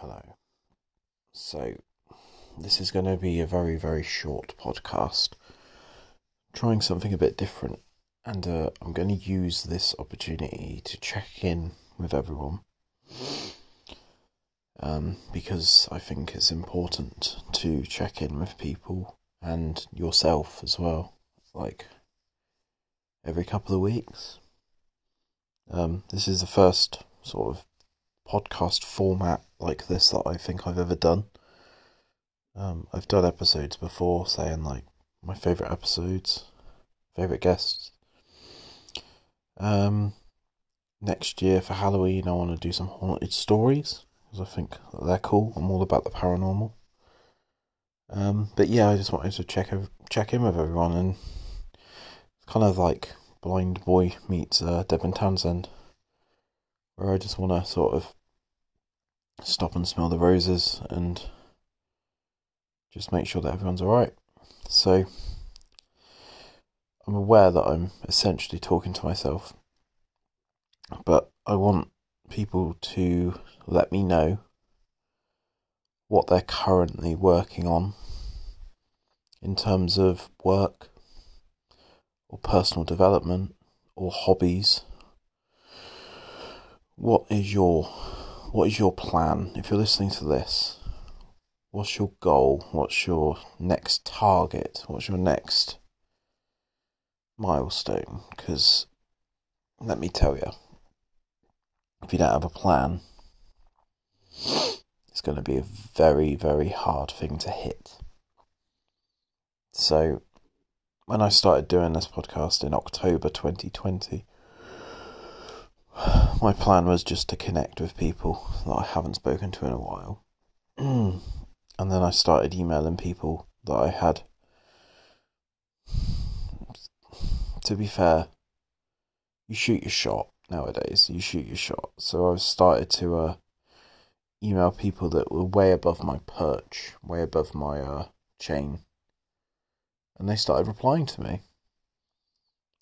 hello. So, this is going to be a very, very short podcast, trying something a bit different, and uh, I'm going to use this opportunity to check in with everyone. Um, because I think it's important to check in with people and yourself as well, like every couple of weeks. Um, this is the first sort of podcast format like this that I think I've ever done. Um, I've done episodes before saying like my favourite episodes, favourite guests. Um, next year for Halloween, I want to do some haunted stories because I think they're cool. I'm all about the paranormal. Um, but yeah, I just wanted to check check in with everyone, and it's kind of like Blindboy meets uh, Devin Townsend, where I just want to sort of stop and smell the roses and just make sure that everyone's alright. So, I'm aware that I'm essentially talking to myself, but I want people to let me know what they're currently working on in terms of work or personal development or hobbies. What is your what is your plan? If you're listening to this, what's your goal? What's your next target? What's your next milestone? Because let me tell you, if you don't have a plan, it's going to be a very, very hard thing to hit. So, when I started doing this podcast in October 2020, my plan was just to connect with people that I haven't spoken to in a while. and then I started emailing people that I had. To be fair, you shoot your shot nowadays. You shoot your shot. So I started to uh, email people that were way above my perch, way above my uh, chain. And they started replying to me.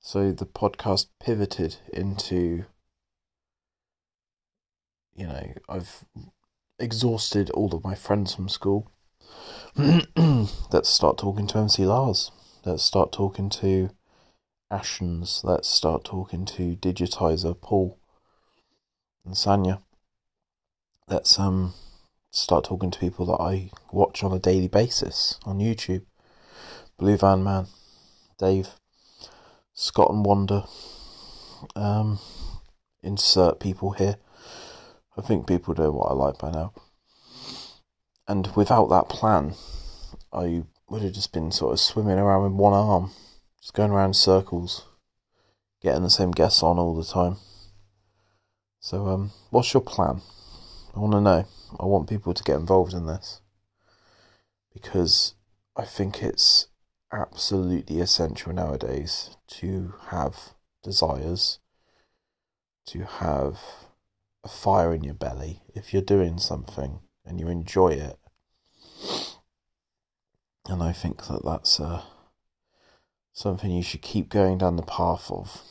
So the podcast pivoted into you know, I've exhausted all of my friends from school. Let's start talking to MC Lars. Let's start talking to Ashens. Let's start talking to Digitizer Paul and Sanya. Let's um start talking to people that I watch on a daily basis on YouTube. Blue Van Man, Dave, Scott and Wanda. Um, insert people here. I think people know what I like by now. And without that plan, I would have just been sort of swimming around with one arm, just going around circles, getting the same guests on all the time. So, um, what's your plan? I want to know. I want people to get involved in this because I think it's absolutely essential nowadays to have desires, to have a fire in your belly if you're doing something and you enjoy it. And I think that that's uh, something you should keep going down the path of.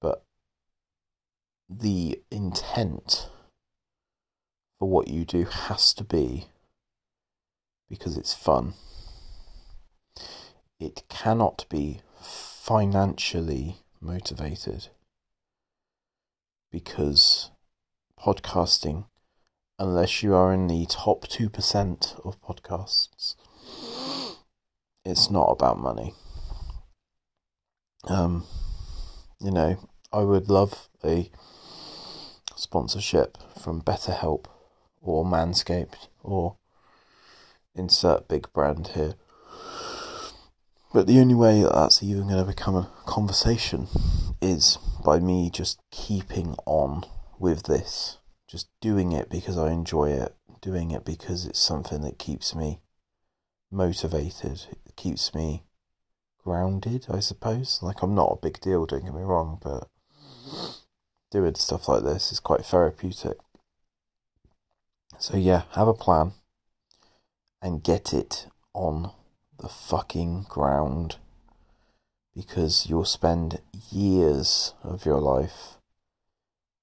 But the intent for what you do has to be because it's fun. It cannot be financially motivated because podcasting, unless you are in the top 2% of podcasts, it's not about money. Um, you know, I would love a sponsorship from BetterHelp or Manscaped or insert big brand here. But the only way that that's even going to become a conversation is by me just keeping on with this, just doing it because I enjoy it, doing it because it's something that keeps me motivated, it keeps me grounded, I suppose. Like, I'm not a big deal, don't get me wrong, but doing stuff like this is quite therapeutic. So, yeah, have a plan and get it on the fucking ground because you'll spend years of your life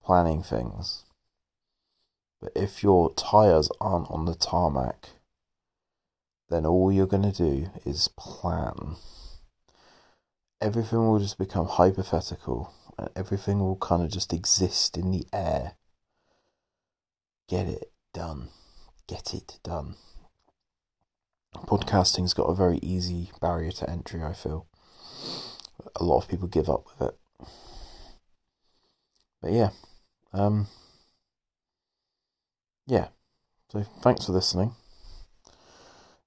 planning things But if your tyres aren't on the tarmac, then all you're going to do is plan. Everything will just become hypothetical and everything will kind of just exist in the air. Get it done. Get it done. Podcasting's got a very easy barrier to entry, I feel. A lot of people give up with it. But yeah. Um yeah. So thanks for listening.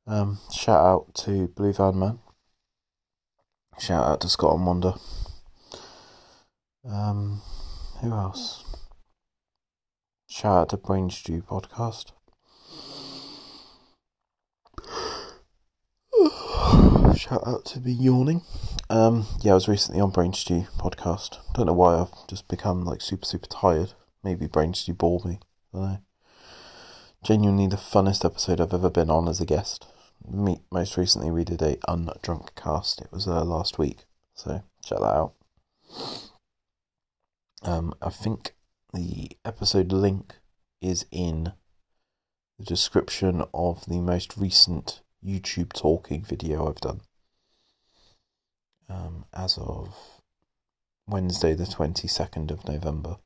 Um, shout out to Blue Van Man. Shout out to Scott and Wonder. Um, who else? Shout out to Brain Stew Podcast. Shout out to me yawning. Um, yeah, I was recently on Brain Stew Podcast. Don't know why I've just become like super super tired. Maybe Brain Stew bored me. I don't know. Genuinely the funnest episode I've ever been on as a guest. Me, most recently we did a undrunk cast. It was uh, last week, so check that out. Um, I think the episode link is in the description of the most recent YouTube talking video I've done. Um, as of Wednesday, the 22nd of November.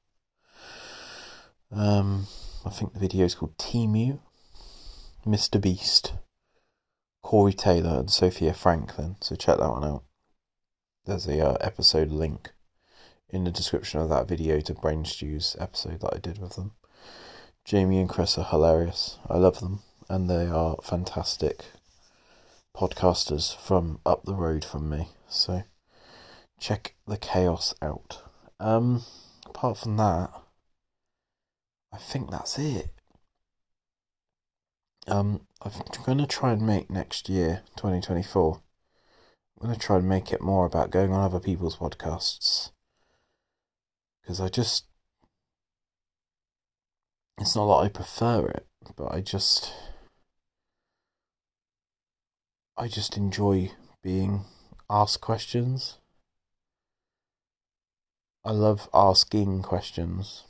Um, I think the video is called Temu, Mr. Beast, Corey Taylor, and Sophia Franklin. So check that one out. There's a uh, episode link in the description of that video to Brain Stew's episode that I did with them. Jamie and Chris are hilarious. I love them, and they are fantastic podcasters from up the road from me. So check the chaos out. Um, apart from that, I think that's it. Um, I'm going to try and make next year, 2024. I'm going to try and make it more about going on other people's podcasts because I just it's not that I prefer it, but I just I just enjoy being asked questions. I love asking questions,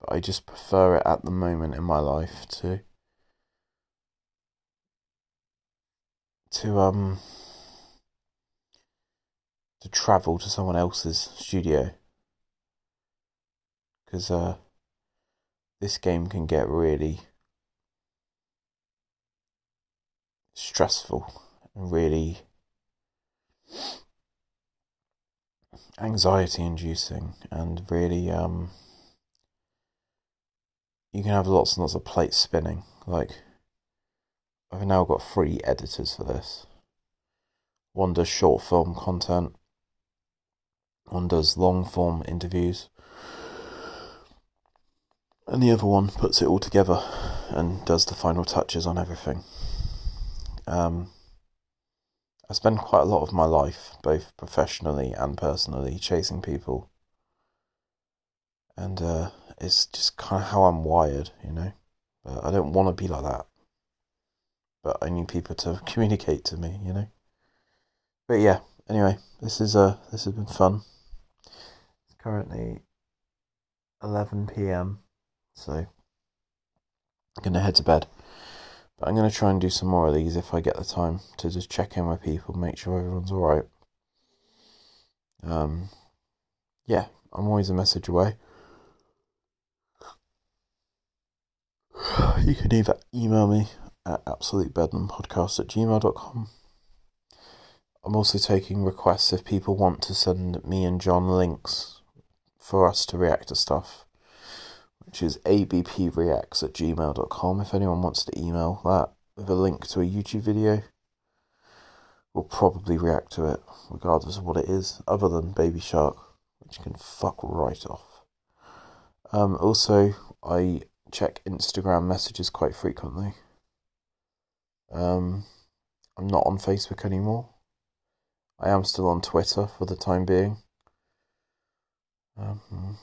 but I just prefer it at the moment in my life to to um to travel to someone else's studio because uh, this game can get really stressful and really anxiety inducing and really um you can have lots and lots of plates spinning like I've now got three editors for this one does short film content one does long form interviews, and the other one puts it all together and does the final touches on everything. Um, I spend quite a lot of my life, both professionally and personally, chasing people, and uh, it's just kind of how I'm wired, you know. But I don't want to be like that, but I need people to communicate to me, you know. But yeah, anyway, this is uh this has been fun It's currently 11 p.m. So I'm going to head to bed. But I'm going to try and do some more of these if I get the time to just check in with people, make sure everyone's alright. Um, yeah, I'm always a message away. You can either email me at absolutebedlampodcast at gmail.com. I'm also taking requests if people want to send me and John links for us to react to stuff, which is abpreacts at gmail.com. If anyone wants to email that with a link to a YouTube video, we'll probably react to it, regardless of what it is, other than Baby Shark, which can fuck right off. Um, also, I check Instagram messages quite frequently. Um, I'm not on Facebook anymore. I am still on Twitter for the time being. Um,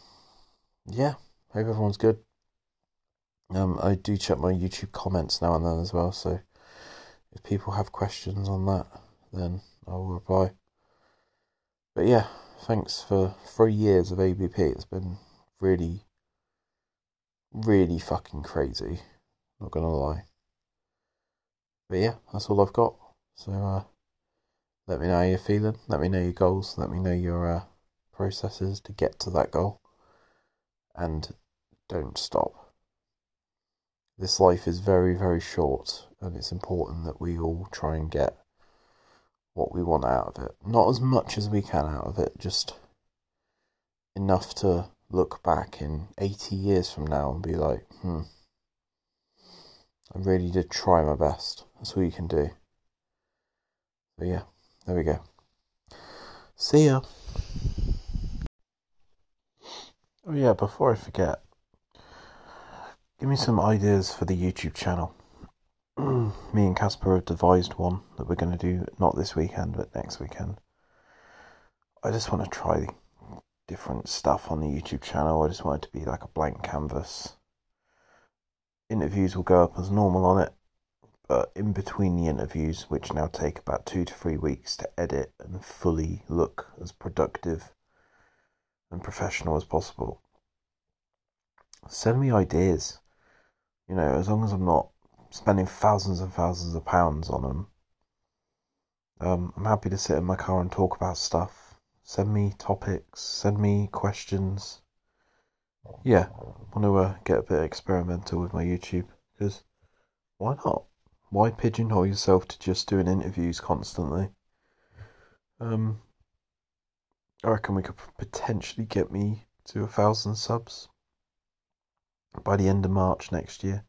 yeah, hope everyone's good. Um, I do check my YouTube comments now and then as well, so if people have questions on that, then I'll reply. But yeah, thanks for three years of ABP. It's been really, really fucking crazy. Not gonna lie. But yeah, that's all I've got. So uh, let me know how you're feeling. Let me know your goals. Let me know your uh, processes to get to that goal. And don't stop. This life is very, very short, and it's important that we all try and get what we want out of it. Not as much as we can out of it, just enough to look back in 80 years from now and be like, hmm, I really did try my best. That's all you can do. But yeah, there we go. See ya. Oh, yeah, before I forget, give me some ideas for the YouTube channel. me and Casper have devised one that we're going to do not this weekend but next weekend. I just want to try different stuff on the YouTube channel. I just want it to be like a blank canvas. Interviews will go up as normal on it, but in between the interviews, which now take about two to three weeks to edit and fully look as productive and professional as possible, send me ideas. You know, as long as I'm not spending thousands and thousands of pounds on them, um, I'm happy to sit in my car and talk about stuff Send me topics, send me questions. Yeah, want to uh, get a bit experimental with my YouTube because why not? Why pigeonhole yourself to just doing interviews constantly? Um, I reckon we could potentially get me to a thousand subs by the end of March next year.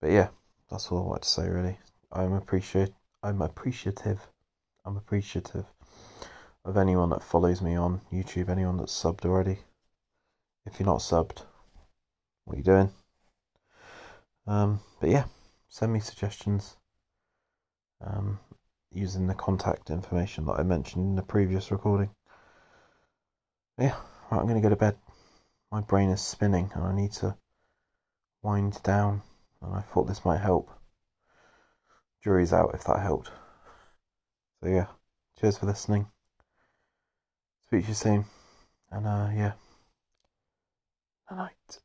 But yeah, that's all I wanted to say. Really, I'm appreciate. I'm appreciative. I'm appreciative of anyone that follows me on YouTube, anyone that's subbed already. If you're not subbed, what are you doing? Um, but yeah, send me suggestions um, using the contact information that I mentioned in the previous recording. Yeah, right, I'm going to go to bed. My brain is spinning and I need to wind down, and I thought this might help. Jury's out if that helped. So yeah, cheers for listening. Speak to you soon. And uh, yeah. Night.